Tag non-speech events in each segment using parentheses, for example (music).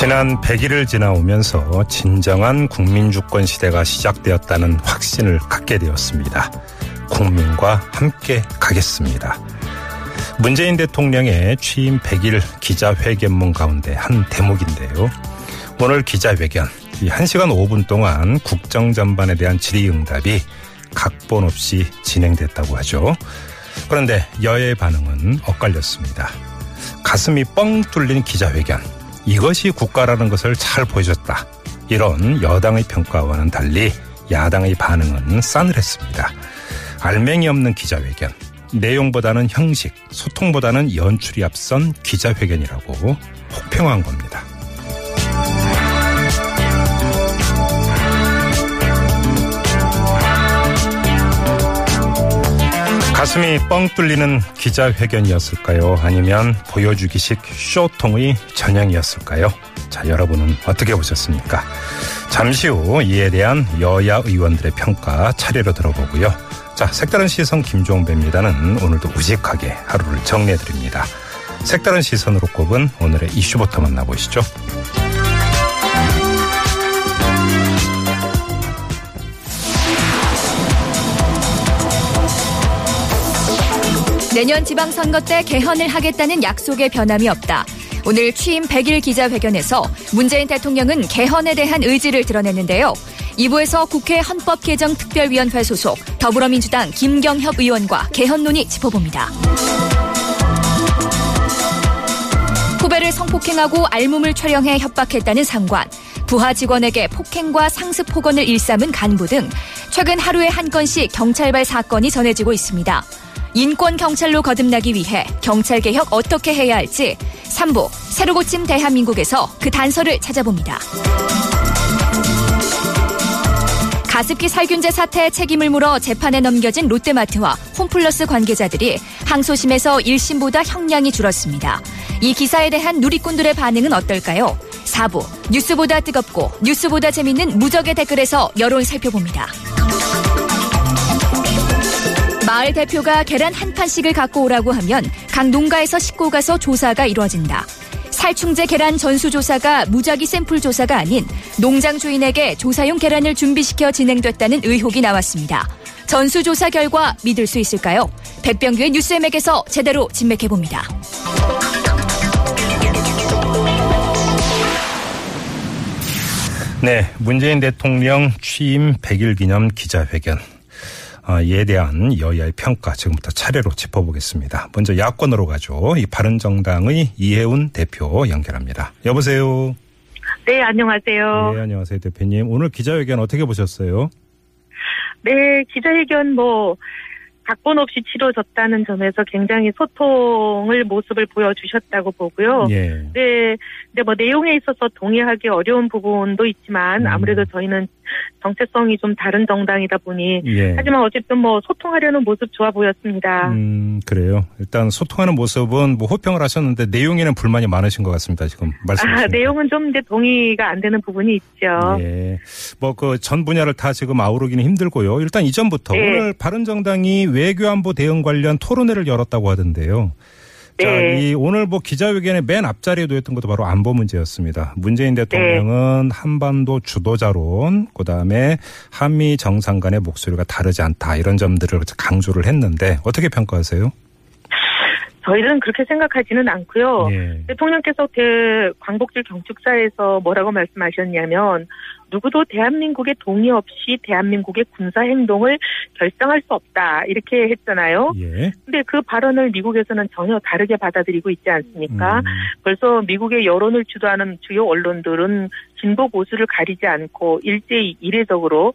지난 100일을 지나오면서 진정한 국민주권 시대가 시작되었다는 확신을 갖게 되었습니다. 국민과 함께 가겠습니다. 문재인 대통령의 취임 100일 기자회견문 가운데 한 대목인데요. 오늘 기자회견, 이 1시간 5분 동안 국정 전반에 대한 질의응답이 각본 없이 진행됐다고 하죠. 그런데 여의 반응은 엇갈렸습니다. 가슴이 뻥 뚫린 기자회견. 이것이 국가라는 것을 잘 보여줬다. 이런 여당의 평가와는 달리 야당의 반응은 싸늘했습니다. 알맹이 없는 기자회견. 내용보다는 형식, 소통보다는 연출이 앞선 기자회견이라고 혹평한 겁니다. 가슴이 뻥 뚫리는 기자회견이었을까요? 아니면 보여주기식 쇼통의 전형이었을까요? 자, 여러분은 어떻게 보셨습니까? 잠시 후 이에 대한 여야 의원들의 평가 차례로 들어보고요. 자, 색다른 시선 김종배입니다는 오늘도 우직하게 하루를 정리해드립니다. 색다른 시선으로 꼽은 오늘의 이슈부터 만나보시죠. 내년 지방선거 때 개헌을 하겠다는 약속에 변함이 없다. 오늘 취임 100일 기자회견에서 문재인 대통령은 개헌에 대한 의지를 드러냈는데요. 2부에서 국회 헌법개정특별위원회 소속 더불어민주당 김경협 의원과 개헌 논의 짚어봅니다. 후배를 성폭행하고 알몸을 촬영해 협박했다는 상관, 부하 직원에게 폭행과 상습 폭언을 일삼은 간부 등 최근 하루에 한 건씩 경찰발 사건이 전해지고 있습니다. 인권 경찰로 거듭나기 위해 경찰 개혁 어떻게 해야 할지 3부 새로 고침 대한민국에서 그 단서를 찾아봅니다. 가습기 살균제 사태의 책임을 물어 재판에 넘겨진 롯데마트와 홈플러스 관계자들이 항소심에서 1심보다 형량이 줄었습니다. 이 기사에 대한 누리꾼들의 반응은 어떨까요? 4부 뉴스보다 뜨겁고 뉴스보다 재밌는 무적의 댓글에서 여론 살펴봅니다. 마을 대표가 계란 한 판씩을 갖고 오라고 하면 각 농가에서 싣고 가서 조사가 이루어진다. 살충제 계란 전수조사가 무작위 샘플 조사가 아닌 농장 주인에게 조사용 계란을 준비시켜 진행됐다는 의혹이 나왔습니다. 전수조사 결과 믿을 수 있을까요? 백병규의 뉴스엠액에서 제대로 진맥해봅니다. 네, 문재인 대통령 취임 100일 기념 기자회견. 어, 이에 대한 여야의 평가 지금부터 차례로 짚어보겠습니다. 먼저 야권으로 가죠. 이 바른정당의 이해운 대표 연결합니다. 여보세요. 네, 안녕하세요. 네, 안녕하세요, 대표님. 오늘 기자회견 어떻게 보셨어요? 네, 기자회견 뭐 각본 없이 치러졌다는 점에서 굉장히 소통을 모습을 보여주셨다고 보고요. 예. 네, 근데 뭐 내용에 있어서 동의하기 어려운 부분도 있지만 음. 아무래도 저희는 정체성이 좀 다른 정당이다 보니 예. 하지만 어쨌든 뭐 소통하려는 모습 좋아 보였습니다. 음, 그래요. 일단 소통하는 모습은 뭐 호평을 하셨는데 내용에는 불만이 많으신 것 같습니다. 지금 말씀하신. 아, 내용은 좀 이제 동의가 안 되는 부분이 있죠. 예. 뭐 그 전 분야를 다 지금 아우르기는 힘들고요. 일단 이전부터 네. 오늘 바른정당이 외교안보 대응 관련 토론회를 열었다고 하던데요. 자, 네. 이 오늘 뭐 기자회견의 맨 앞자리에 놓였던 것도 바로 안보 문제였습니다. 문재인 대통령은 한반도 주도자론, 그 다음에 한미 정상 간의 목소리가 다르지 않다 이런 점들을 강조를 했는데 어떻게 평가하세요? 저희는 그렇게 생각하지는 않고요. 예. 대통령께서 그 광복절 경축사에서 뭐라고 말씀하셨냐면 누구도 대한민국의 동의 없이 대한민국의 군사 행동을 결정할 수 없다 이렇게 했잖아요. 예. 근데 그 발언을 미국에서는 전혀 다르게 받아들이고 있지 않습니까? 음, 벌써 미국의 여론을 주도하는 주요 언론들은 진보 보수를 가리지 않고 일제히 이례적으로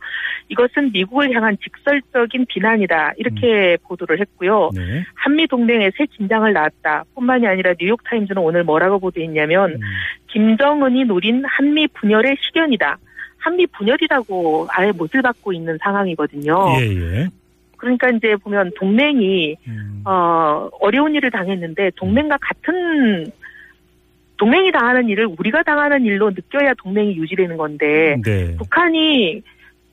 이것은 미국을 향한 직설적인 비난이다 이렇게 보도를 했고요. 네. 한미 동맹에 새 긴장을 낳았다. 뿐만이 아니라 뉴욕 타임즈는 오늘 뭐라고 보도했냐면 음, 김정은이 노린 한미 분열의 시견이다. 한미 분열이라고 아예 못을 받고 있는 상황이거든요. 예, 예. 그러니까 이제 보면 동맹이 음. 어, 어려운 일을 당했는데 동맹과 같은 동맹이 당하는 일을 우리가 당하는 일로 느껴야 동맹이 유지되는 건데 네. 북한이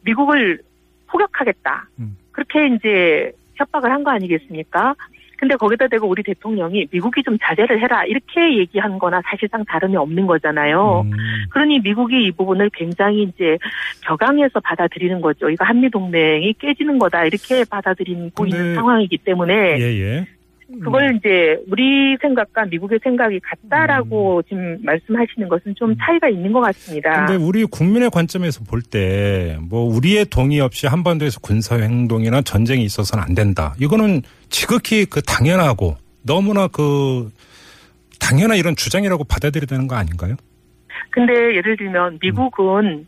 미국을 포격하겠다. 음. 그렇게 이제 협박을 한 거 아니겠습니까? 근데 거기다 대고 우리 대통령이 미국이 좀 자제를 해라 이렇게 얘기한 거나 사실상 다름이 없는 거잖아요. 음. 그러니 미국이 이 부분을 굉장히 이제 격앙해서 받아들이는 거죠. 이거 한미 동맹이 깨지는 거다 이렇게 받아들이고 있는 상황이기 때문에 예, 예. 그걸 이제 우리 생각과 미국의 생각이 같다라고 지금 말씀하시는 것은 좀 차이가 있는 것 같습니다. 음. 근데 우리 국민의 관점에서 볼 때 뭐 우리의 동의 없이 한반도에서 군사 행동이나 전쟁이 있어서는 안 된다. 이거는 지극히 그 당연하고 너무나 그 당연한 이런 주장이라고 받아들여야 되는 거 아닌가요? 근데 예를 들면 미국은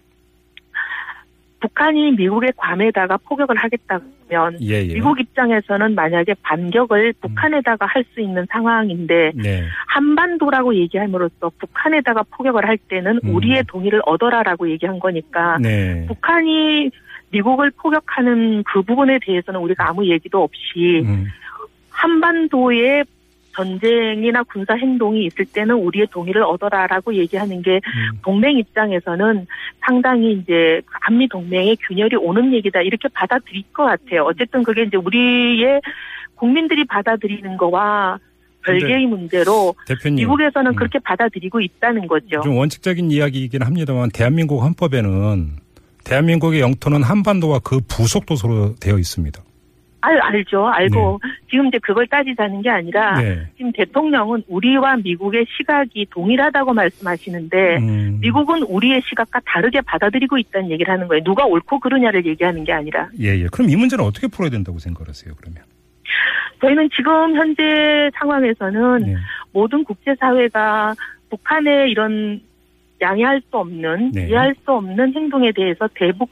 북한이 미국의 괌에다가 포격을 하겠다 면 예, 예. 미국 입장에서는 만약에 반격을 북한에다가 할 수 있는 상황인데 네. 한반도라고 얘기함으로써 북한에다가 포격을 할 때는 음. 우리의 동의를 얻어라라고 얘기한 거니까 네. 북한이 미국을 포격하는 그 부분에 대해서는 우리가 아무 얘기도 없이 음. 한반도에 전쟁이나 군사 행동이 있을 때는 우리의 동의를 얻어라라고 얘기하는 게 음. 동맹 입장에서는 상당히 이제 한미 동맹의 균열이 오는 얘기다 이렇게 받아들일 것 같아요. 어쨌든 그게 이제 우리의 국민들이 받아들이는 거와 별개의 문제로 대표님. 미국에서는 음. 그렇게 받아들이고 있다는 거죠. 좀 원칙적인 이야기이긴 합니다만 대한민국 헌법에는 대한민국의 영토는 한반도와 그 부속 도서로 되어 있습니다. 알, 알죠. 알고 지금 이제 그걸 따지자는 게 아니라 네. 지금 대통령은 우리와 미국의 시각이 동일하다고 말씀하시는데 음. 미국은 우리의 시각과 다르게 받아들이고 있다는 얘기를 하는 거예요. 누가 옳고 그르냐를 얘기하는 게 아니라. 예, 예. 그럼 이 문제는 어떻게 풀어야 된다고 생각하세요, 그러면? 저희는 지금 현재 상황에서는 네. 모든 국제사회가 북한의 이런 양해할 수 없는, 네. 이해할 수 없는 행동에 대해서 대북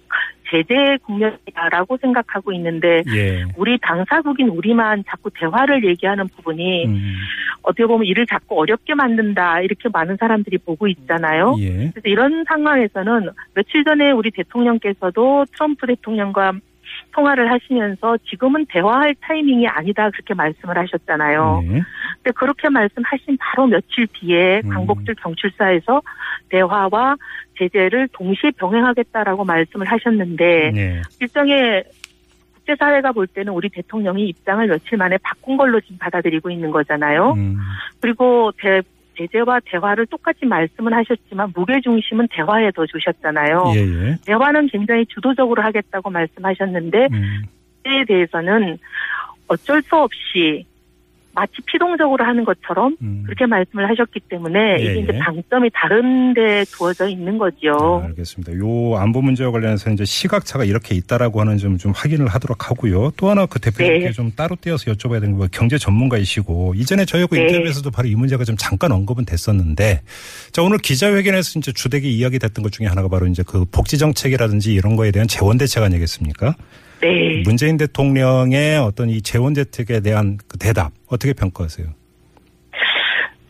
제재 국면이다라고 생각하고 있는데 예. 우리 당사국인 우리만 자꾸 대화를 얘기하는 부분이 음. 어떻게 보면 일을 자꾸 어렵게 만든다 이렇게 많은 사람들이 보고 있잖아요. 예. 그래서 이런 상황에서는 며칠 전에 우리 대통령께서도 트럼프 대통령과 통화를 하시면서 지금은 대화할 타이밍이 아니다 그렇게 말씀을 하셨잖아요. 네. 근데 그렇게 말씀하신 바로 며칠 뒤에 음. 광복절 경출사에서 대화와 제재를 동시에 병행하겠다라고 말씀을 하셨는데 네. 일종의 국제사회가 볼 때는 우리 대통령이 입장을 며칠 만에 바꾼 걸로 지금 받아들이고 있는 거잖아요. 음. 그리고 대, 제재와 대화를 똑같이 말씀은 하셨지만 무게 중심은 대화에 더 주셨잖아요. 예, 예. 대화는 굉장히 주도적으로 하겠다고 말씀하셨는데 음. 에 대해서는 어쩔 수 없이 마치 피동적으로 하는 것처럼 음. 그렇게 말씀을 하셨기 때문에 예, 이게 이제 예. 방점이 다른 데 두어져 있는 거죠. 아, 알겠습니다. 요 안보 문제와 관련해서 이제 시각차가 이렇게 있다라고 하는 점 좀 확인을 하도록 하고요. 또 하나 그 대표님께 네. 좀 따로 떼어서 여쭤봐야 되는 거 경제 전문가이시고 이전에 저희하고 네. 인터뷰에서도 바로 이 문제가 좀 잠깐 언급은 됐었는데 자 오늘 기자회견에서 이제 주되게 이야기 됐던 것 중에 하나가 바로 이제 그 복지 정책이라든지 이런 거에 대한 재원 대책 아니겠습니까? 네. 문재인 대통령의 어떤 이 재원 대책에 대한 그 대답 어떻게 평가하세요?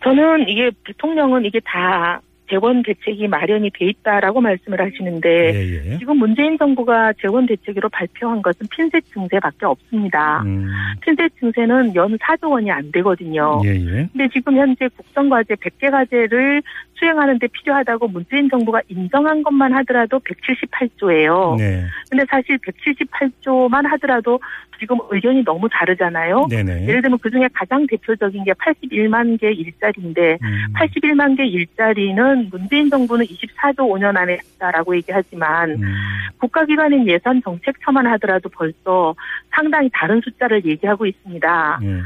저는 이게 대통령은 이게 다 재원 대책이 마련이 돼 있다라고 말씀을 하시는데 예, 예. 지금 문재인 정부가 재원 대책으로 발표한 것은 핀셋 증세밖에 없습니다. 음, 핀셋 증세는 연 4조 원이 안 되거든요. 예, 예. 근데 지금 현재 국정과제 100개 과제를 수행하는 데 필요하다고 문재인 정부가 인정한 것만 하더라도 178조예요. 네. 근데 사실 178조만 하더라도 지금 의견이 너무 다르잖아요. 네네. 예를 들면 그중에 가장 대표적인 게 81만 개 일자리인데 음, 81만 개 일자리는 문재인 정부는 24조 5년 안에 했다라고 얘기하지만 음, 국가기관인 예산 정책처만 하더라도 벌써 상당히 다른 숫자를 얘기하고 있습니다. 예.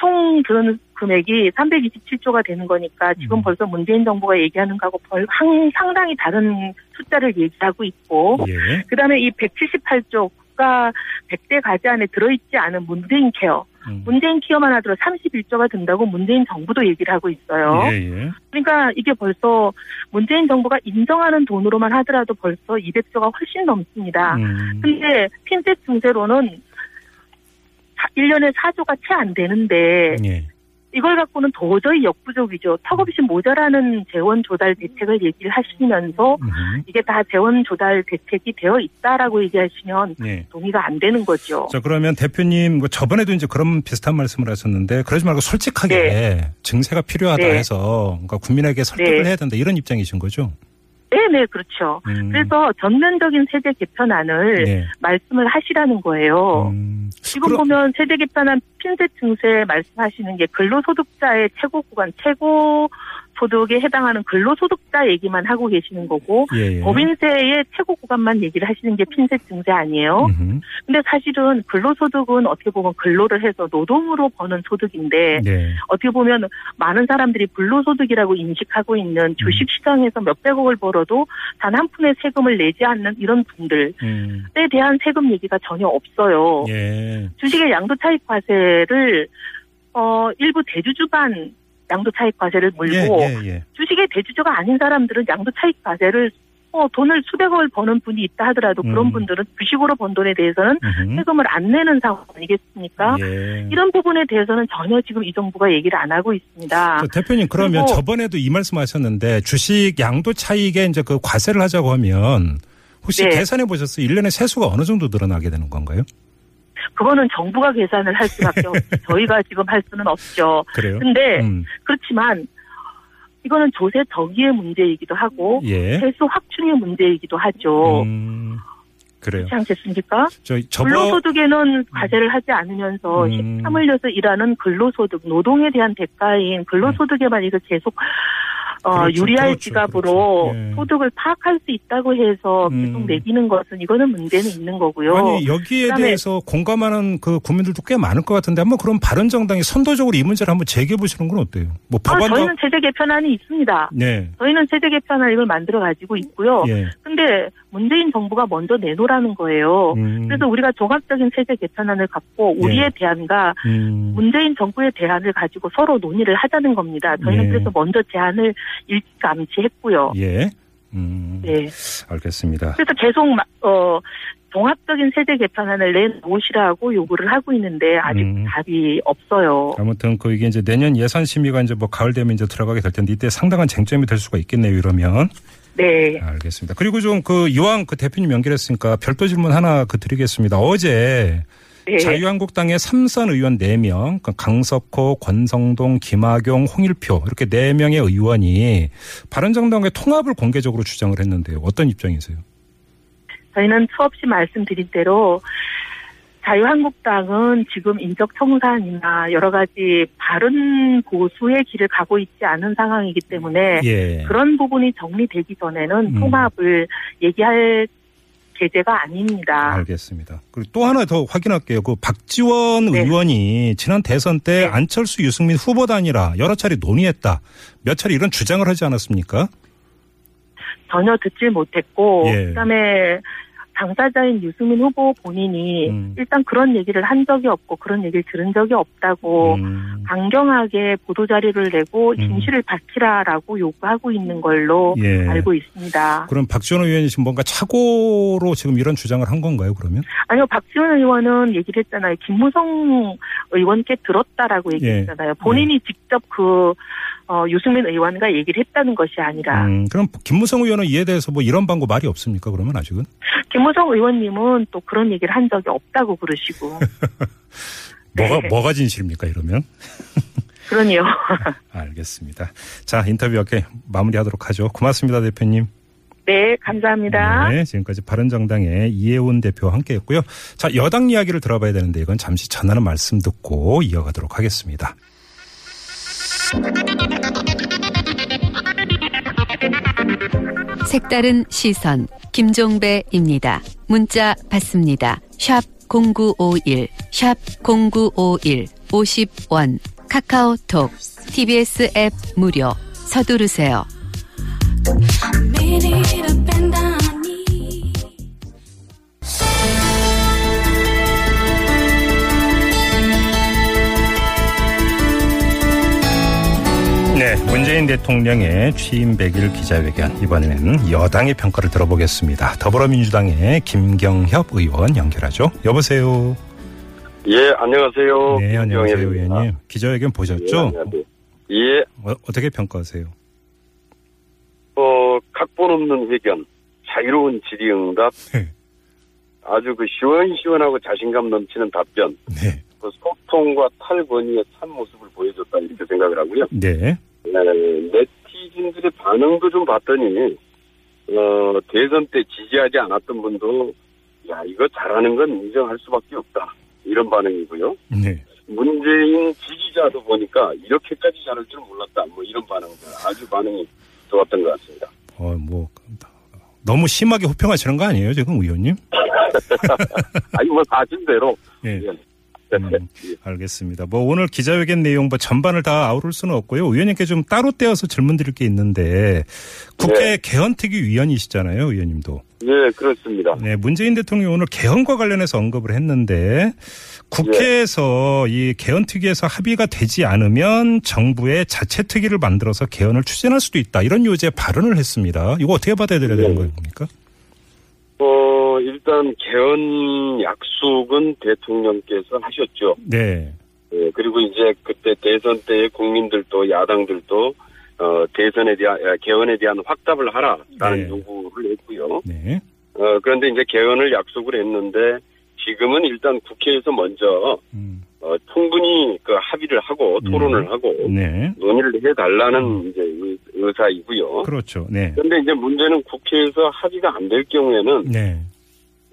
총 드는 금액이 327조가 되는 거니까 지금 음. 벌써 문재인 정부가 얘기하는 거하고 벌, 항, 상당히 다른 숫자를 얘기하고 있고 예. 그다음에 이 178조 국가 100대 과제 안에 들어있지 않은 문재인 케어 음. 문재인 케어만 하더라도 31조가 된다고 문재인 정부도 얘기를 하고 있어요. 예, 예. 그러니까 이게 벌써 문재인 정부가 인정하는 돈으로만 하더라도 벌써 200조가 훨씬 넘습니다. 음, 근데 핀셋 증세로는 1년에 4조가 채 안 되는데 예. 이걸 갖고는 도저히 역부족이죠. 턱없이 모자라는 재원 조달 대책을 얘기를 하시면서. 이게 다 재원 조달 대책이 되어 있다라고 얘기하시면 네. 동의가 안 되는 거죠. 자 그러면 대표님 뭐 저번에도 이제 그런 비슷한 말씀을 하셨는데 그러지 말고 솔직하게 증세가 필요하다 네. 해서 그러니까 국민에게 설득을 네. 해야 된다 이런 입장이신 거죠? 네네 그렇죠. 음. 그래서 전면적인 세제 개편안을 네. 말씀을 하시라는 거예요. 음. 지금 그럼- 보면 세제 개편안 핀셋 증세 말씀하시는 게 근로소득자의 최고 구간 최고 소득에 해당하는 근로소득자 얘기만 하고 계시는 거고 예, 예. 법인세의 최고 구간만 얘기를 하시는 게 핀셋 증세 아니에요. 음흠. 근데 사실은 근로소득은 어떻게 보면 근로를 해서 노동으로 버는 소득인데 네. 어떻게 보면 많은 사람들이 불로소득이라고 인식하고 있는 주식시장에서 몇백억을 벌어도 단 한 푼의 세금을 내지 않는 이런 분들에 음. 대한 세금 얘기가 전혀 없어요. 예. 주식의 양도 차익 과세를 어 일부 대주주만 양도 차익 과세를 물고 예, 예, 예. 주식의 대주주가 아닌 사람들은 양도 차익 과세를 어 돈을 수백억을 버는 분이 있다 하더라도 그런 음. 분들은 주식으로 번 돈에 대해서는 음흠. 세금을 안 내는 상황 아니겠습니까? 예. 이런 부분에 대해서는 전혀 지금 이 정부가 얘기를 안 하고 있습니다. 저 대표님 그러면 저번에도 이 말씀하셨는데 주식 양도 차익에 이제 그 과세를 하자고 하면 혹시 네. 계산해 보셨어요? 1년에 세수가 어느 정도 늘어나게 되는 건가요? 그거는 정부가 계산을 할 수밖에 없죠. (laughs) 저희가 지금 할 수는 없죠. 그래요? 근데 음. 그렇지만 이거는 조세 저기의 문제이기도 하고 예. 세수 확충의 문제이기도 하죠. 음. 그래요. 그렇지 않겠습니까? 저 근로소득에는 과세를 하지 않으면서 음. 땀 흘려서 일하는 근로소득, 노동에 대한 대가인 근로소득에만 이거 계속 어, 그렇죠, 유리할 그렇죠, 지갑으로 그렇죠. 예. 소득을 파악할 수 있다고 해서 계속 음. 매기는 것은 이거는 문제는 있는 거고요. 아니 여기에 대해서 공감하는 그 국민들도 꽤 많을 것 같은데 한번 그럼 바른정당이 선도적으로 이 문제를 한번 제기해 보시는 건 어때요? 뭐 아, 법안도 저희는 세제 개편안이 있습니다. 네. 저희는 세제 개편안 이걸 만들어 가지고 있고요. 예. 근데 문재인 정부가 먼저 내놓으라는 거예요. 음. 그래서 우리가 종합적인 세제 개편안을 갖고 우리의 예. 대안과 음. 문재인 정부의 대안을 가지고 서로 논의를 하자는 겁니다. 저희는 예. 그래서 먼저 제안을 일찌감치 했고요. 예. 음. 네. 알겠습니다. 그래서 계속 마- 어 종합적인 세제 개편안을 내놓으시라고 요구를 하고 있는데 아직 음. 답이 없어요. 아무튼 그 이게 이제 내년 예산 심의가 이제 뭐 가을 되면 이제 들어가게 될 텐데 이때 상당한 쟁점이 될 수가 있겠네요. 이러면 네. 알겠습니다. 그리고 좀 그 이왕 그 대표님 연결했으니까 별도 질문 하나 그 드리겠습니다. 어제 네. 자유한국당의 삼선 의원 4명, 그 강석호, 권성동, 김학용, 홍일표 이렇게 4명의 의원이 바른정당의 통합을 공개적으로 주장을 했는데요. 어떤 입장이세요? 저희는 수없이 말씀드린 대로 자유한국당은 지금 인적 청산이나 여러 가지 바른 보수의 길을 가고 있지 않은 상황이기 때문에 예. 그런 부분이 정리되기 전에는 음. 통합을 얘기할 계제가 아닙니다. 알겠습니다. 그리고 또 하나 더 확인할게요. 그 박지원 네. 의원이 지난 대선 때 네. 안철수, 유승민 후보 단이라 여러 차례 논의했다. 몇 차례 이런 주장을 하지 않았습니까? 전혀 듣질 못했고 예. 그다음에 당사자인 유승민 후보 본인이 음. 일단 그런 얘기를 한 적이 없고 그런 얘기를 들은 적이 없다고 음, 강경하게 보도 자료를 내고 음. 진실을 밝히라라고 요구하고 있는 걸로 예. 알고 있습니다. 그럼 박지원 의원이 지금 뭔가 착오로 지금 이런 주장을 한 건가요? 그러면? 아니요, 박지원 의원은 얘기를 했잖아요. 김무성 의원께 들었다라고 얘기했잖아요. 본인이 직접 그 어, 유승민 의원과 얘기를 했다는 것이 아니라 음, 그럼 김무성 의원은 이에 대해서 뭐 이런 방법 말이 없습니까? 그러면 아직은? 김무성 의원님은 또 그런 얘기를 한 적이 없다고 그러시고 (laughs) 뭐가 네. 뭐가 진실입니까? 이러면? (laughs) 그러니요. 알겠습니다. 자 인터뷰 이렇게 마무리하도록 하죠. 고맙습니다, 대표님. 네, 감사합니다. 네, 지금까지 바른정당의 이혜훈 대표와 함께했고요. 자 여당 이야기를 들어봐야 되는데 이건 잠시 전하는 말씀 듣고 이어가도록 하겠습니다. 색다른 시선 김종배입니다. 문자 받습니다. 샵 0951, 샵 0951, 50원, 카카오톡, TBS 앱 무료, 서두르세요. 문재인 대통령의 취임 100일 기자회견 이번에는 여당의 평가를 들어보겠습니다. 더불어민주당의 김경협 의원 연결하죠. 여보세요. 예, 안녕하세요. 네, 안녕하세요. 의원님. 기자회견 예, 보셨죠? 안녕하세요. 예, 어, 어떻게 평가하세요? 어, 각본 없는 회견, 자유로운 질의응답, 네. 아주 그 시원시원하고 자신감 넘치는 답변, 네. 그 소통과 탈권위의 참 모습을 보여줬다 이렇게 생각을 하고요. 네. 네, 네티즌들의 반응도 좀 봤더니 어, 대선 때 지지하지 않았던 분도 야 이거 잘하는 건 인정할 수밖에 없다 이런 반응이고요. 네. 문재인 지지자도 보니까 이렇게까지 잘할 줄 몰랐다 뭐 이런 반응들 아주 반응이 좋았던 것 같습니다. 어, 뭐, 너무 심하게 호평하시는 거 아니에요, 지금 의원님? (laughs) 아니 뭐 사실대로 예. 예. 음, (laughs) 알겠습니다. 뭐 오늘 기자회견 내용 뭐 전반을 다 아우를 수는 없고요. 의원님께 좀 따로 떼어서 질문 드릴 게 있는데 국회 네. 개헌특위 위원이시잖아요, 의원님도. 예 그렇습니다. 네, 문재인 대통령이 오늘 개헌과 관련해서 언급을 했는데 국회에서 이 개헌특위에서 합의가 되지 않으면 정부의 자체특위를 만들어서 개헌을 추진할 수도 있다. 이런 요지의 발언을 했습니다. 이거 어떻게 받아들여야 되는 네. 겁니까? 어 일단 개헌 약속은 대통령께서 하셨죠. 네. 예, 그리고 이제 그때 대선 때 국민들도 야당들도 어, 대선에 대한 아, 개헌에 대한 확답을 하라라는 네. 요구를 했고요. 네. 어, 그런데 이제 개헌을 약속을 했는데 지금은 일단 국회에서 먼저 음, 어, 충분히 그 합의를 하고 음. 토론을 하고 네. 논의를 해달라는 이제 의- 의사이고요. 그렇죠. 네. 그런데 이제 문제는 국회에서 합의가 안 될 경우에는 네.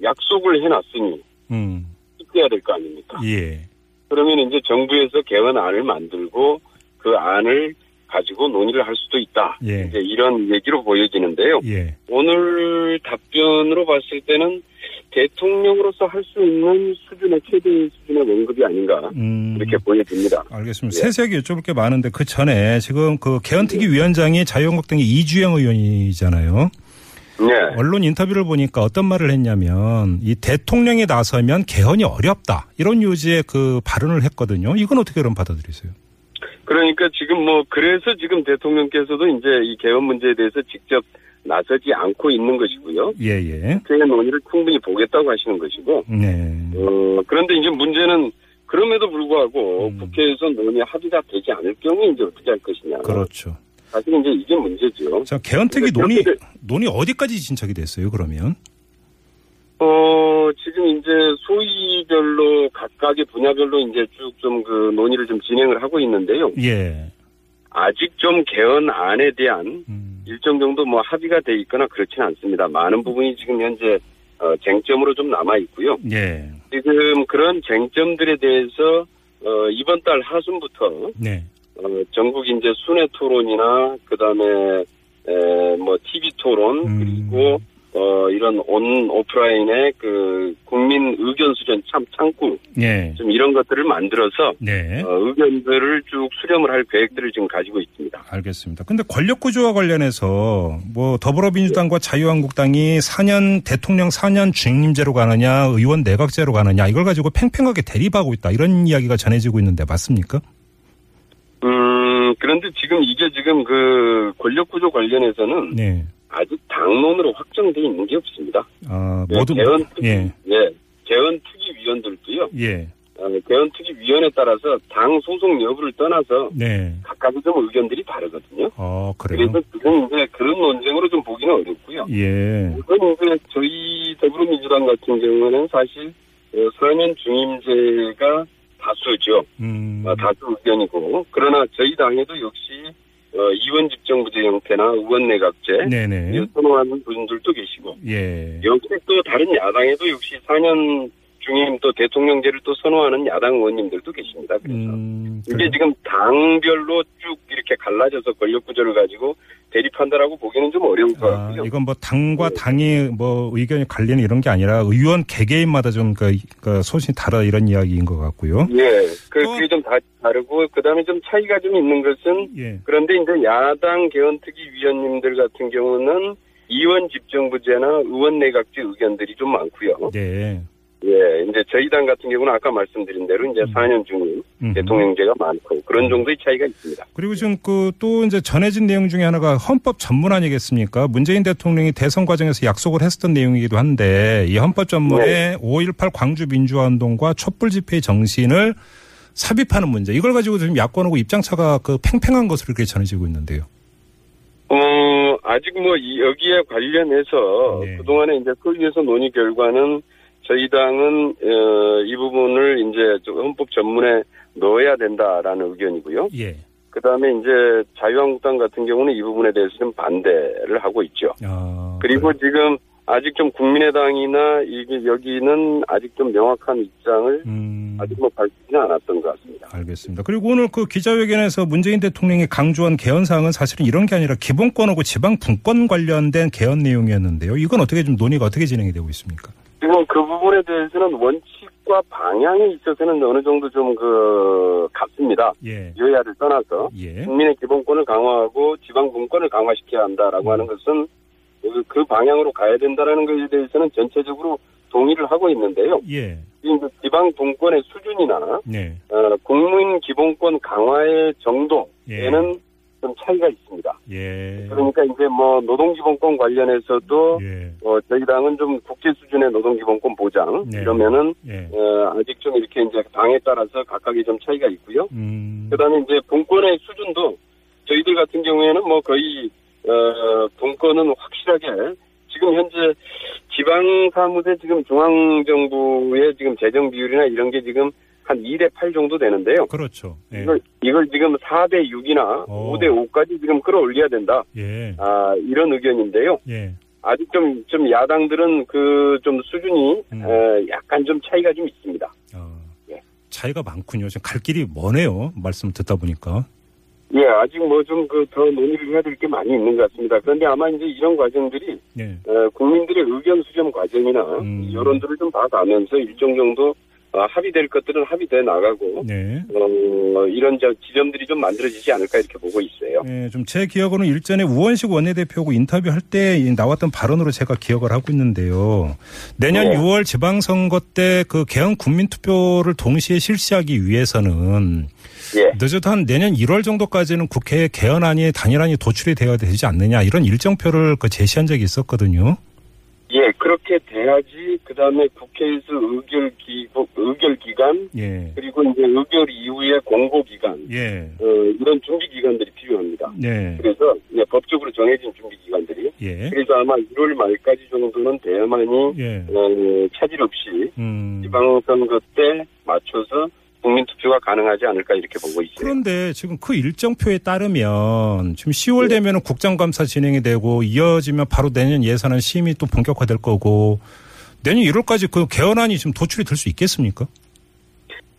약속을 해놨으니 음, 지켜야 될 거 아닙니까? 예. 그러면 이제 정부에서 개헌안을 만들고 그 안을 가지고 논의를 할 수도 있다. 예. 이제 이런 얘기로 보여지는데요. 예. 오늘 답변으로 봤을 때는 대통령으로서 할 수 있는 수준의 최대 수준의 언급이 아닌가 음. 이렇게 보여집니다. 알겠습니다. 예. 세세하게 여쭤볼 게 많은데 그 전에 지금 그 개헌특위 위원장이 자유한국당의 이주영 의원이잖아요. 네. 언론 인터뷰를 보니까 어떤 말을 했냐면 이 대통령이 나서면 개헌이 어렵다 이런 요지의 그 발언을 했거든요. 이건 어떻게 그럼 받아들이세요? 그러니까 지금 뭐 그래서 지금 대통령께서도 이제 이 개헌 문제에 대해서 직접 나서지 않고 있는 것이고요. 예 예. 국회 논의를 충분히 보겠다고 하시는 것이고 네. 어, 그런데 이제 문제는 그럼에도 불구하고 음. 국회에서 논의 합의가 되지 않을 경우에 이제 어떻게 할 것이냐. 그렇죠. 사실 이제 이게 문제죠. 자 개헌특위 논의 그렇게 논의 어디까지 진척이 됐어요? 그러면? 어, 지금 이제 소위별로 각각의 분야별로 이제 쭉 좀 그 논의를 좀 진행을 하고 있는데요. 예. 아직 좀 개헌안에 대한 음. 일정 정도 뭐 합의가 돼 있거나 그렇지는 않습니다. 많은 부분이 지금 현재 어, 쟁점으로 좀 남아 있고요. 예. 지금 그런 쟁점들에 대해서 어, 이번 달 하순부터 네. 어, 전국 이제 순회 토론이나 그다음에 에, 뭐 TV 토론 음. 그리고 어, 이런 온 오프라인의 그 국민 의견 수렴 참 창구 예. 좀 이런 것들을 만들어서 네. 어, 의견들을 쭉 수렴을 할 계획들을 지금 가지고 있습니다. 알겠습니다. 근데 권력 구조와 관련해서 뭐 더불어민주당과 자유한국당이 4년 대통령 4년 중임제로 가느냐 의원 내각제로 가느냐 이걸 가지고 팽팽하게 대립하고 있다 이런 이야기가 전해지고 있는데 맞습니까? 음 그런데 지금 이게 지금 그 권력 구조 관련해서는 네. 아직 당론으로 확정돼 있는 게 없습니다. 아 네, 모두 개헌 특위, 예. 예, 개헌 특위 위원들도요. 예. 어, 개헌 특위 위원에 따라서 당 소속 여부를 떠나서 네. 각각의 좀 의견들이 다르거든요. 어 그래요. 그래서 지금 이제 그런 논쟁으로 좀 보기는 어렵고요. 예. 우선 이제 저희 더불어민주당 같은 경우는 사실 어, 4년 중임제가 다수죠. 음. 어, 다수 의견이고 그러나 저희 당에도 역시 어, 이원 집정부제 형태나 의원 내각제 네네. 이 선호하는 분들도 계시고 예. 역시 또 다른 야당에도 역시 4년 중임 또 대통령제를 또 선호하는 야당 의원님들도 계십니다. 그래서 음. 이게. 지금 당별로 쭉 이렇게 갈라져서 권력 구조를 가지고 대립한다라고 보기는 좀 어려울 것 아, 같고요. 이건 뭐 당과 네. 당이 뭐 의견이 갈리는 이런 게 아니라 의원 개개인마다 좀 그, 그 소신이 다르 이런 이야기인 것 같고요. 예, 그, 또- 그게 좀 다, 다르고, 그 다음에 좀 차이가 좀 있는 것은, 예. 그런데 이제 야당 개헌특위 위원님들 같은 경우는 이원 집정부제나 의원 내각제 의견들이 좀 많고요. 네. 예, 이제 저희 당 같은 경우는 아까 말씀드린 대로 이제 4년 중인 음. 대통령제가 많고 그런 정도의 차이가 있습니다. 그리고 지금 그 또 이제 전해진 내용 중에 하나가 헌법 전문 아니겠습니까? 문재인 대통령이 대선 과정에서 약속을 했었던 내용이기도 한데 이 헌법 전문에 5.18 광주 민주화 운동과 촛불 집회의 정신을 삽입하는 문제 이걸 가지고 지금 야권하고 입장차가 그 팽팽한 것으로 이렇게 전해지고 있는데요. 어, 아직 뭐 이- 여기에 관련해서 네. 그동안에 이제 소위에서 논의 결과는 저희 당은 어, 이 부분을 이제 좀 헌법 전문에 넣어야 된다라는 의견이고요. 예. 그 다음에 이제 자유한국당 같은 경우는 이 부분에 대해서 좀 반대를 하고 있죠. 아, 그리고 지금 아직 좀 국민의당이나 이게 여기는 아직 좀 명확한 입장을 음, 아직 뭐 밝히지는 않았던 것 같습니다. 알겠습니다. 그리고 오늘 그 기자회견에서 문재인 대통령이 강조한 개헌 사항은 사실은 이런 게 아니라 기본권하고 지방 분권 관련된 개헌 내용이었는데요. 이건 어떻게 좀 논의가 어떻게 진행이 되고 있습니까? 지금 그 부분에 대해서는 원칙과 방향에 있어서는 어느 정도 좀 그 같습니다. 예. 여야를 떠나서 예. 국민의 기본권을 강화하고 지방 분권을 강화시켜야 한다라고 하는 것은 그- 그 방향으로 가야 된다라는 것에 대해서는 전체적으로 동의를 하고 있는데요. 예. 지금 그 지방 분권의 수준이나 네. 어, 국민 기본권 강화의 정도에는 좀 차이가 있습니다. 예. 그러니까 이제 뭐 노동기본권 관련해서도 예. 어, 저희 당은 좀 국제 수준의 노동기본권 보장 네. 이러면은 예. 어, 아직 좀 이렇게 이제 당에 따라서 각각의 좀 차이가 있고요. 음. 그다음에 이제 분권의 수준도 저희들 같은 경우에는 뭐 거의 어, 분권은 확실하게 지금 현재 지방 사무대 지금 중앙 정부의 지금 재정 비율이나 이런 게 지금 한 2대 8 정도 되는데요. 그렇죠. 예. 이걸 이걸 지금 4대 6이나 어. 5대 5까지 지금 끌어올려야 된다. 예. 아, 이런 의견인데요. 예. 아직 좀, 좀 야당들은 그 좀 수준이 음. 어, 약간 좀 차이가 좀 있습니다. 어. 예. 차이가 많군요. 지금 갈 길이 머네요. 말씀 듣다 보니까. 예, 아직 뭐 좀 그 더 논의를 해야 될 게 많이 있는 것 같습니다. 그런데 아마 이제 이런 과정들이 예. 어, 국민들의 의견 수렴 과정이나 음. 여론들을 좀 봐가면서 일정 정도 어, 합의될 것들은 합의돼 나가고 네. 어, 이런 저 지점들이 좀 만들어지지 않을까 이렇게 보고 있어요. 예, 좀제 기억으로는 일전에 우원식 원내대표하고 인터뷰할 때 나왔던 발언으로 제가 기억을 하고 있는데요. 내년 네. 6월 지방선거 때 그 개헌 국민투표를 동시에 실시하기 위해서는 예. 늦어도 한 내년 1월 정도까지는 국회에 개헌안이 단일안이 도출이 되어야 되지 않느냐 이런 일정표를 그 제시한 적이 있었거든요. 예, 그렇게 돼야지 그 다음에 국회에서 의결 기 의결 기간 예. 그리고 이제 의결 이후에 공고 기간 예. 어, 이런 준비 기간들이 필요합니다. 네. 그래서 예, 법적으로 정해진 준비 기간들이 예. 그래서 아마 1월 말까지 정도는 돼야만이 예. 어, 차질 없이 음. 지방선거 때 맞춰서 국민 투표가 가능하지 않을까 이렇게 보고 있어요. 그런데 지금 그 일정표에 따르면 지금 10월 되면 국정감사 진행이 되고 이어지면 바로 내년 예산안 심의 또 본격화될 거고 내년 1월까지 그 개헌안이 지금 도출이 될 수 있겠습니까?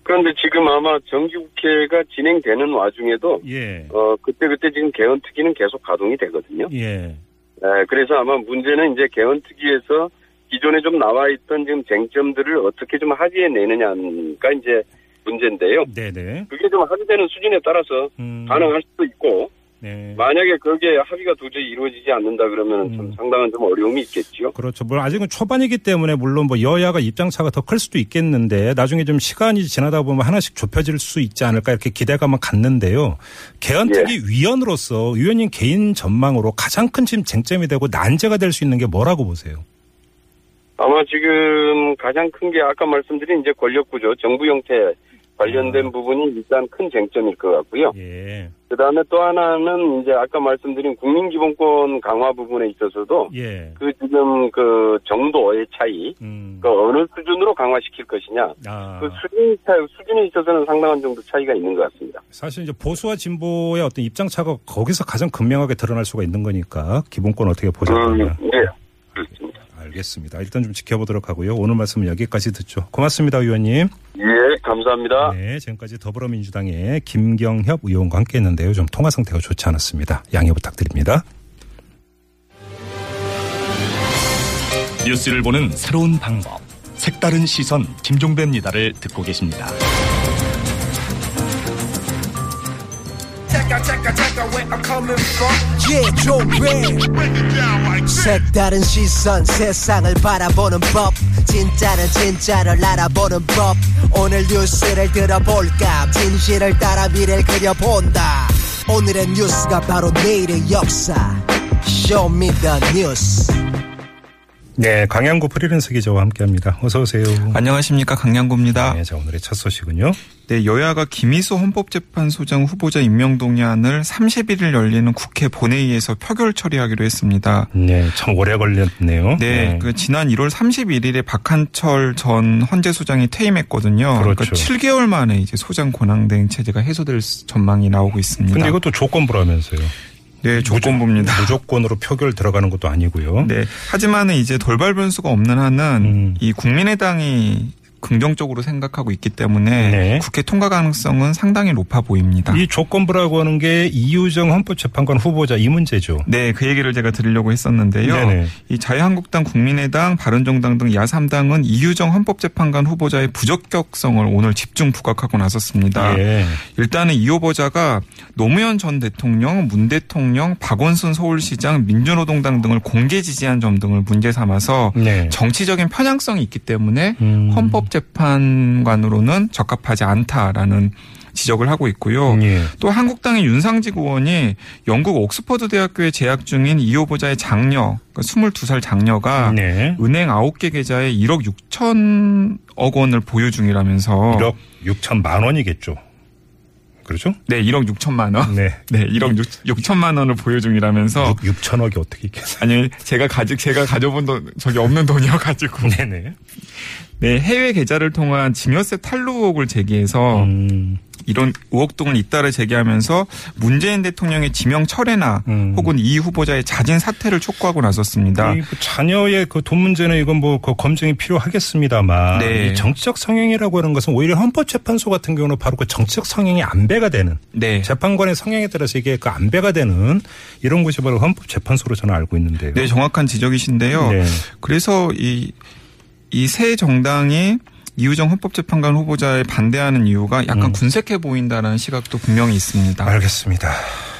그런데 지금 아마 정기국회가 진행되는 와중에도 예. 어 그때 그때 지금 개헌특위는 계속 가동이 되거든요. 예. 네, 그래서 아마 문제는 이제 개헌특위에서 기존에 좀 나와 있던 지금 쟁점들을 어떻게 좀 합의해 내느냐가 이제 문제인데요. 네네. 그게 좀 합의되는 수준에 따라서 음. 가능할 수도 있고 네. 만약에 그게 합의가 도저히 이루어지지 않는다 그러면 음. 좀 상당한 좀 어려움이 있겠죠. 그렇죠. 물 아직은 초반이기 때문에 물론 뭐 여야가 입장 차가 더 클 수도 있겠는데 나중에 좀 시간이 지나다 보면 하나씩 좁혀질 수 있지 않을까 이렇게 기대감은 갖는데요. 개헌특위 예. 위원으로서 위원님 개인 전망으로 가장 큰 지금 쟁점이 되고 난제가 될 수 있는 게 뭐라고 보세요? 아마 지금 가장 큰 게 아까 말씀드린 이제 권력 구조, 정부 형태 관련된 부분이 일단 큰 쟁점일 것 같고요. 예. 그 다음에 또 하나는 이제 아까 말씀드린 국민기본권 강화 부분에 있어서도 예. 그 지금 그 정도의 차이, 음. 그 어느 수준으로 강화시킬 것이냐, 아. 그 수준 차 수준에 있어서는 상당한 정도 차이가 있는 것 같습니다. 사실 이제 보수와 진보의 어떤 입장 차가 거기서 가장 극명하게 드러날 수가 있는 거니까 기본권 어떻게 보셨느냐. 음, 예. 알겠습니다. 일단 좀 지켜보도록 하고요. 오늘 말씀은 여기까지 듣죠. 고맙습니다, 의원님. 예, 감사합니다. 네, 지금까지 더불어민주당의 김경협 의원과 함께 했는데요. 좀 통화 상태가 좋지 않았습니다. 양해 부탁드립니다. 뉴스를 보는 새로운 방법. 색다른 시선 김종배입니다를 듣고 계십니다. Yeah, 조배 색다른 시선 세상을 바라보는 법. 진짜는 진짜를 알아보는 법. 오늘 뉴스를 들어볼까? 진실을 따라 미래를 그려본다. 오늘의 뉴스가 바로 내일의 역사. Show me the 뉴스 네, 강양구 프리랜서 기자와 함께합니다. 어서 오세요. 안녕하십니까 강양구입니다. 네, 자 오늘의 첫 소식은요. 네, 여야가 김이수 헌법재판소장 후보자 임명 동의안을 31일 열리는 국회 본회의에서 표결 처리하기로 했습니다. 네, 참 오래 걸렸네요. 네, 그 지난 1월 31일에 박한철 전 헌재소장이 퇴임했거든요. 그렇죠. 그러니까 7개월 만에 이제 소장 권한대행 체제가 해소될 전망이 나오고 있습니다. 근데 이것도 조건부라면서요. 네, 조건부입니다. 무조건으로 표결 들어가는 것도 아니고요. 네. 하지만은 이제 돌발 변수가 없는 한은 음. 이 국민의당이 긍정적으로 생각하고 있기 때문에 네. 국회 통과 가능성은 상당히 높아 보입니다. 이 조건부라고 하는 게 이유정 헌법재판관 후보자 이 문제죠. 네, 그 얘기를 제가 드리려고 했었는데요. 네네. 이 자유한국당, 국민의당, 바른정당 등 야3당은 이유정 헌법재판관 후보자의 부적격성을 오늘 집중 부각하고 나섰습니다. 예. 일단은 이 후보자가 노무현 전 대통령, 문 대통령, 박원순 서울시장, 민주노동당 등을 공개 지지한 점 등을 문제 삼아서 네. 정치적인 편향성이 있기 때문에 음. 헌법 재판관으로는 적합하지 않다라는 지적을 하고 있고요. 예. 또 한국당의 윤상직 의원이 영국 옥스퍼드 대학교에 재학 중인 이 후보자의 장녀, 그러니까 22살 장녀가 네. 은행 9개 계좌에 1억 6천억 원을 보유 중이라면서 1억 6천만 원이겠죠. 그렇죠? 네, 1억 6천만 원. 네. (laughs) 네, 1억 6, 천만 원을 보유 중이라면서 6, 6천억이 어떻게 있겠어요? (laughs) 아니 제가 가지 제가 가져본 돈 저기 없는 돈이어 가지고 (laughs) 네네. 네, 해외 계좌를 통한 증여세 탈루 의혹을 제기해서 음. 이런 의혹 등을 잇따라 제기하면서 문재인 대통령의 지명 철회나 음. 혹은 이 후보자의 자진 사퇴를 촉구하고 나섰습니다. 이 자녀의 그 돈 문제는 이건 뭐 그 검증이 필요하겠습니다만 네. 이 정치적 성향이라고 하는 것은 오히려 헌법재판소 같은 경우는 바로 그 정치적 성향이 안배가 되는 네. 재판관의 성향에 따라서 이게 그 안배가 되는 이런 곳이 바로 헌법재판소로 저는 알고 있는데요. 네, 정확한 지적이신데요. 네. 그래서 이 이 새 정당이 이우정 헌법재판관 후보자에 반대하는 이유가 약간 음. 군색해 보인다는 시각도 분명히 있습니다. 알겠습니다.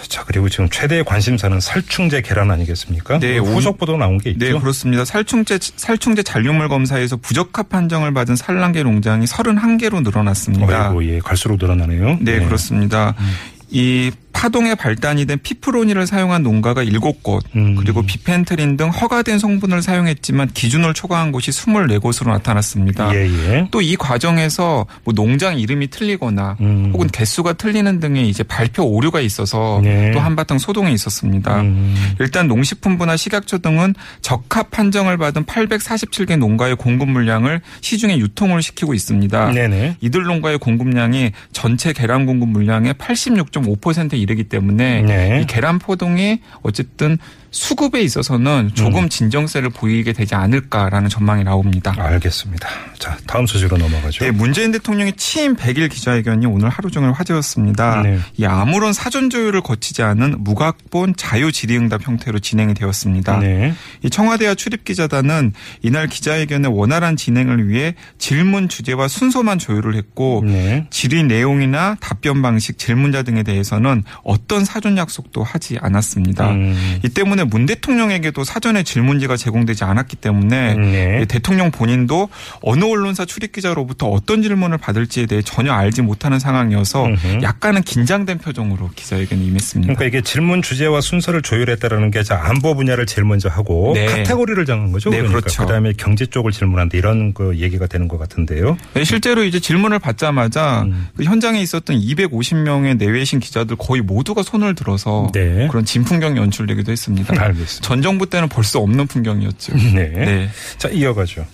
자 그리고 지금 최대의 관심사는 살충제 계란 아니겠습니까? 네, 뭐 후속 보도 나온 게 있죠. 네, 그렇습니다. 살충제 살충제 잔류물 검사에서 부적합 판정을 받은 산란계 농장이 31개로 늘어났습니다. 어이구, 예, 갈수록 늘어나네요. 네, 그렇습니다. 음. 이 파동에 발단이 된 피프로니를 사용한 농가가 7곳, 음. 그리고 비펜트린 등 허가된 성분을 사용했지만 기준을 초과한 곳이 24곳으로 나타났습니다. 예, 예. 또이 과정에서 뭐 농장 이름이 틀리거나 음. 혹은 개수가 틀리는 등의 이제 발표 오류가 있어서 네. 또 한바탕 소동이 있었습니다. 음. 일단 농식품부나 식약처 등은 적합 판정을 받은 847개 농가의 공급 물량을 시중에 유통을 시키고 있습니다. 네네. 이들 농가의 공급량이 전체 계란 공급 물량의 86.5%에 이르기 때문에 네. 이 계란 포동이 어쨌든 수급에 있어서는 조금 음. 진정세를 보이게 되지 않을까라는 전망이 나옵니다. 알겠습니다. 자 다음 소식으로 넘어가죠. 네, 문재인 대통령의 취임 100일 기자회견이 오늘 하루 종일 화제였습니다. 네. 이 아무런 사전 조율을 거치지 않은 무각본 자유 질의응답 형태로 진행이 되었습니다. 네. 이 청와대와 출입기자단은 이날 기자회견의 원활한 진행을 위해 질문 주제와 순서만 조율을 했고 네. 질의 내용이나 답변 방식, 질문자 등에 대해서는 어떤 사전 약속도 하지 않았습니다. 음. 이 때문에 문 대통령에게도 사전에 질문지가 제공되지 않았기 때문에 네. 이 대통령 본인도 어느 언론사 출입 기자로부터 어떤 질문을 받을지에 대해 전혀 알지 못하는 상황이어서 음흠. 약간은 긴장된 표정으로 기자회견에 임했습니다. 그러니까 이게 질문 주제와 순서를 조율했다라는 게 자, 안보 분야를 제일 먼저 하고 네. 카테고리를 정한 거죠. 네, 그러니까 그렇죠. 그다음에 경제 쪽을 질문한다 이런 그 얘기가 되는 것 같은데요. 네, 실제로 이제 질문을 받자마자 음. 그 현장에 있었던 250명의 내외신 기자들 거의 모두가 손을 들어서 네. 그런 진풍경 연출되기도 했습니다. 알겠습니다. 전 정부 때는 벌써 없는 풍경이었죠. 네. 네. 자 이어가죠.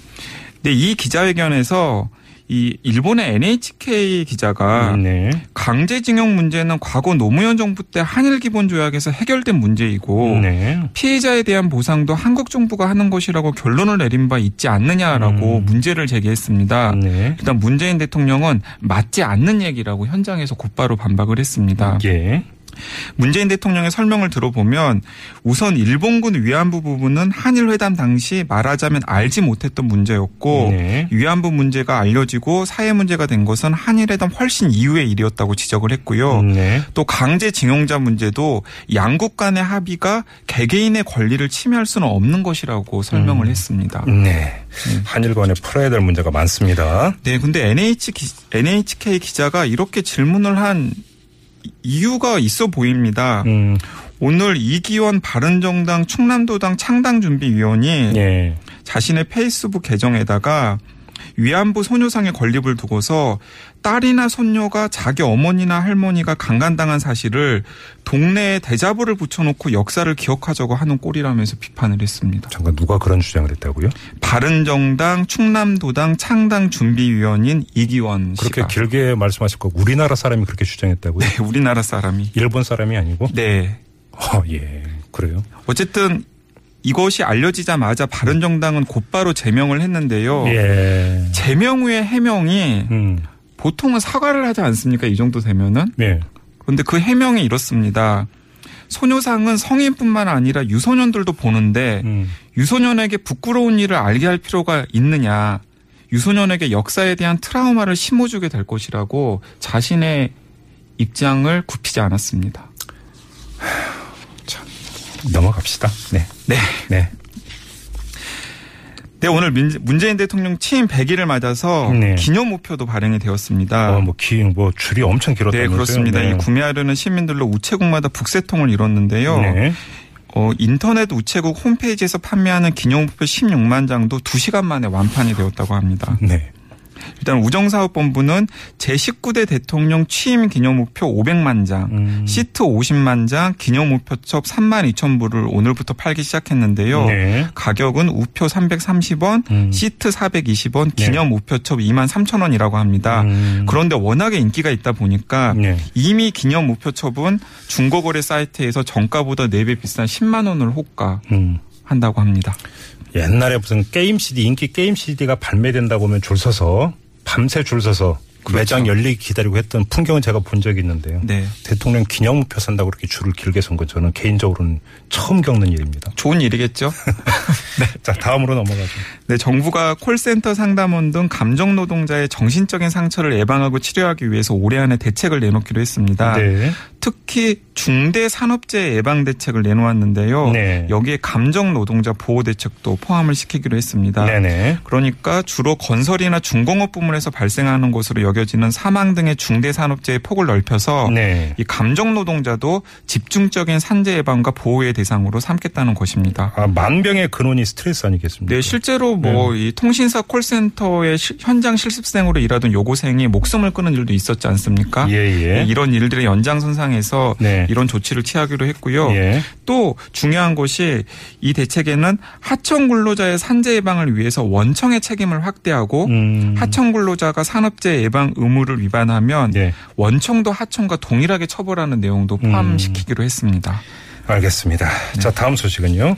네, 이 기자회견에서 이 일본의 NHK 기자가 네. 강제징용 문제는 과거 노무현 정부 때 한일 기본 조약에서 해결된 문제이고 네. 피해자에 대한 보상도 한국 정부가 하는 것이라고 결론을 내린 바 있지 않느냐라고 음. 문제를 제기했습니다. 네. 일단 문재인 대통령은 맞지 않는 얘기라고 현장에서 곧바로 반박을 했습니다. 예. 문재인 대통령의 설명을 들어보면 우선 일본군 위안부 부분은 한일 회담 당시 말하자면 알지 못했던 문제였고 네. 위안부 문제가 알려지고 사회 문제가 된 것은 한일 회담 훨씬 이후의 일이었다고 지적을 했고요. 네. 또 강제 징용자 문제도 양국 간의 합의가 개개인의 권리를 침해할 수는 없는 것이라고 설명을 했습니다. 네. 한일 간에 풀어야 될 문제가 많습니다. 네, 근데 NH 기, NHK 기자가 이렇게 질문을 한 이유가 있어 보입니다. 음, 오늘 이기원 바른정당 충남도당 창당준비위원이 예. 자신의 페이스북 계정에다가 위안부 소녀상의 건립을 두고서 딸이나 손녀가 자기 어머니나 할머니가 강간당한 사실을 동네에 대자보를 붙여놓고 역사를 기억하자고 하는 꼴이라면서 비판을 했습니다. 잠깐 누가 그런 주장을 했다고요? 바른정당 충남도당 창당준비위원인 이기원 그렇게 씨가 길게 말씀하실 거 우리나라 사람이 그렇게 주장했다고요? 네, 우리나라 사람이 일본 사람이 아니고? 네 어, 예. 그래요? 어쨌든 이것이 알려지자마자 바른정당은 곧바로 제명을 했는데요. 예. 제명 후의 해명이 음. 보통은 사과를 하지 않습니까? 이 정도 되면은. 네. 그런데 그 해명이 이렇습니다. 소녀상은 성인뿐만 아니라 유소년들도 보는데 음. 유소년에게 부끄러운 일을 알게 할 필요가 있느냐. 유소년에게 역사에 대한 트라우마를 심어주게 될 것이라고 자신의 입장을 굽히지 않았습니다. 넘어갑시다. 네. 네. 네. 네, 오늘 민- 문재인 대통령 취임 100일을 맞아서 네. 기념 우표도 발행이 되었습니다. 어, 뭐, 기, 뭐, 줄이 엄청 길었다면서요? 네, 그렇습니다. 네. 이 구매하려는 시민들로 우체국마다 북새통을 이뤘는데요. 네. 어, 인터넷 우체국 홈페이지에서 판매하는 기념 우표 16만 장도 2시간 만에 완판이 되었다고 합니다. 네. 일단 우정사업본부는 제19대 대통령 취임 기념 우표 500만 장, 음. 시트 50만 장, 기념 우표첩 3만 2천 부를 오늘부터 팔기 시작했는데요. 네. 가격은 우표 330원, 음. 시트 420원, 네. 기념 우표첩 2만 3천 원이라고 합니다. 음. 그런데 워낙에 인기가 있다 보니까 네. 이미 기념 우표첩은 중고거래 사이트에서 정가보다 4배 비싼 10만 원을 호가 한다고 음. 합니다. 옛날에 무슨 게임 CD, 인기 게임 CD가 발매된다고 하면 줄 서서, 밤새 줄 서서 그렇죠. 매장 열리기 기다리고 했던 풍경은 제가 본 적이 있는데요. 네. 대통령 기념우표 산다고 그렇게 줄을 길게 선 건 저는 개인적으로는 처음 겪는 일입니다. 좋은 일이겠죠? (laughs) 자, 다음으로 넘어가죠. 네, 정부가 콜센터 상담원 등 감정 노동자의 정신적인 상처를 예방하고 치료하기 위해서 올해 안에 대책을 내놓기로 했습니다. 네. 특히 중대 산업재해 예방 대책을 내놓았는데요. 네. 여기에 감정 노동자 보호 대책도 포함을 시키기로 했습니다. 네네. 그러니까 주로 건설이나 중공업 부문에서 발생하는 것으로 여겨지는 사망 등의 중대 산업재해 폭을 넓혀서 네. 이 감정 노동자도 집중적인 산재 예방과 보호의 대상으로 삼겠다는 것입니다. 아, 만병의 근원이 스트레스 아니겠습니까? 네, 실제로 뭐이 통신사 콜센터의 시- 현장 실습생으로 일하던 여고생이 목숨을 끊은 일도 있었지 않습니까? 예, 예. 네, 이런 일들의 연장선상에서 네. 이런 조치를 취하기로 했고요. 예. 또 중요한 것이 이 대책에는 하청 근로자의 산재 예방을 위해서 원청의 책임을 확대하고 음. 하청 근로자가 산업재해 예방 의무를 위반하면 네. 원청도 하청과 동일하게 처벌하는 내용도 음. 포함시키기로 했습니다. 알겠습니다. 자, 다음 소식은요.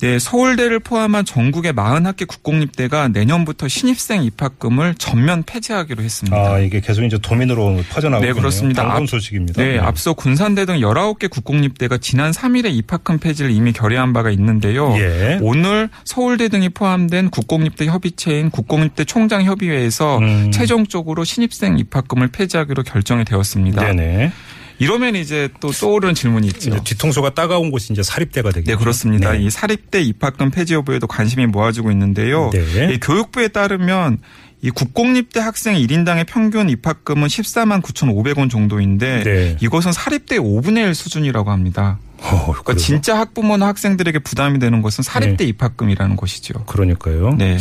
네, 서울대를 포함한 전국의 40학기 국공립대가 내년부터 신입생 입학금을 전면 폐지하기로 했습니다. 아, 이게 계속 이제 도민으로 퍼져나가고 네, 그렇습니다. 반가운 앞- 소식입니다. 네, 앞서 군산대 등 19개 국공립대가 지난 3일에 입학금 폐지를 이미 결의한 바가 있는데요. 예. 오늘 서울대 등이 포함된 국공립대 협의체인 국공립대 총장 협의회에서 음. 최종적으로 신입생 입학금을 폐지하기로 결정이 되었습니다. 네네. 이러면 이제 또 떠오르는 질문이 있죠. 뒤통수가 따가운 곳이 이제 사립대가 되겠죠. 네, 그렇습니다. 네. 이 사립대 입학금 폐지 여부에도 관심이 모아지고 있는데요. 네. 이 교육부에 따르면 이 국공립대 학생 1인당의 평균 입학금은 14만 9,500원 정도인데 네. 이것은 사립대 5분의 1 수준이라고 합니다. 어, 그러니까? 진짜 학부모나 학생들에게 부담이 되는 것은 사립대 입학금이라는 것이죠. 그러니까요. 네.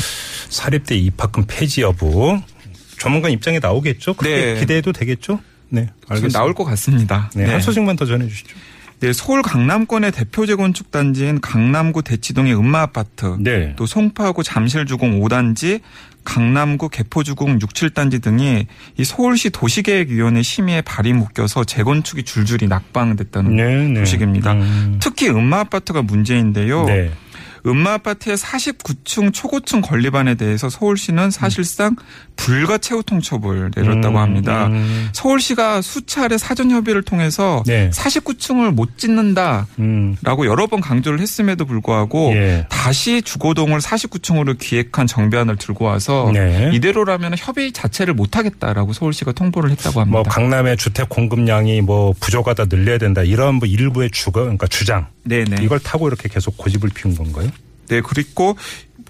사립대 입학금 폐지 여부 전문가 입장에 나오겠죠? 그렇게 네. 기대해도 되겠죠? 네, 지금 알겠습니다. 나올 것 같습니다. 네, 한 소식만 더 전해 주시죠. 네, 서울 강남권의 대표 재건축 단지인 강남구 대치동의 음마 아파트, 네. 또 송파구 잠실주공 5단지, 강남구 개포주공 6, 7단지 등이 이 서울시 도시계획위원회 심의에 발이 묶여서 재건축이 줄줄이 낙방됐다는 네, 네. 소식입니다. 음. 특히 음마 아파트가 문제인데요. 네. 음마 아파트의 49층 초고층 건립안에 대해서 서울시는 사실상 불가 채우 통첩을 내렸다고 음, 합니다. 음. 서울시가 수차례 사전 협의를 통해서 네. 49층을 못 짓는다라고 음. 여러 번 강조를 했음에도 불구하고 예. 다시 주거동을 49층으로 기획한 정비안을 들고 와서 네. 이대로라면 협의 자체를 못 하겠다라고 서울시가 통보를 했다고 합니다. 뭐 강남의 주택 공급량이 뭐 부족하다 늘려야 된다 이런 뭐 일부의 주거 그러니까 주장 네네. 이걸 타고 이렇게 계속 고집을 피운 건가요? 네, 그리고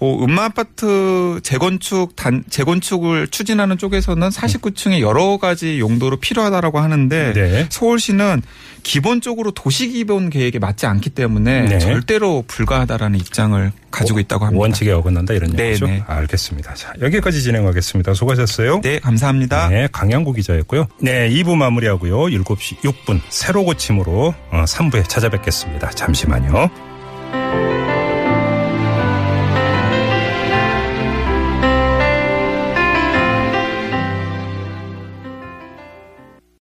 뭐 음마 아파트 재건축 단 재건축을 추진하는 쪽에서는 49층의 여러 가지 용도로 필요하다라고 하는데 네. 서울시는 기본적으로 도시 기본 계획에 맞지 않기 때문에 네. 절대로 불가하다라는 입장을 가지고 있다고 합니다. 원칙에 어긋난다 이런 네, 얘기죠. 네. 알겠습니다. 자 여기까지 진행하겠습니다. 수고하셨어요. 네, 감사합니다. 네, 강양구 기자였고요. 네, 2부 마무리하고요. 7시 6분 새로 고침으로 어, 3부에 찾아뵙겠습니다. 잠시만요.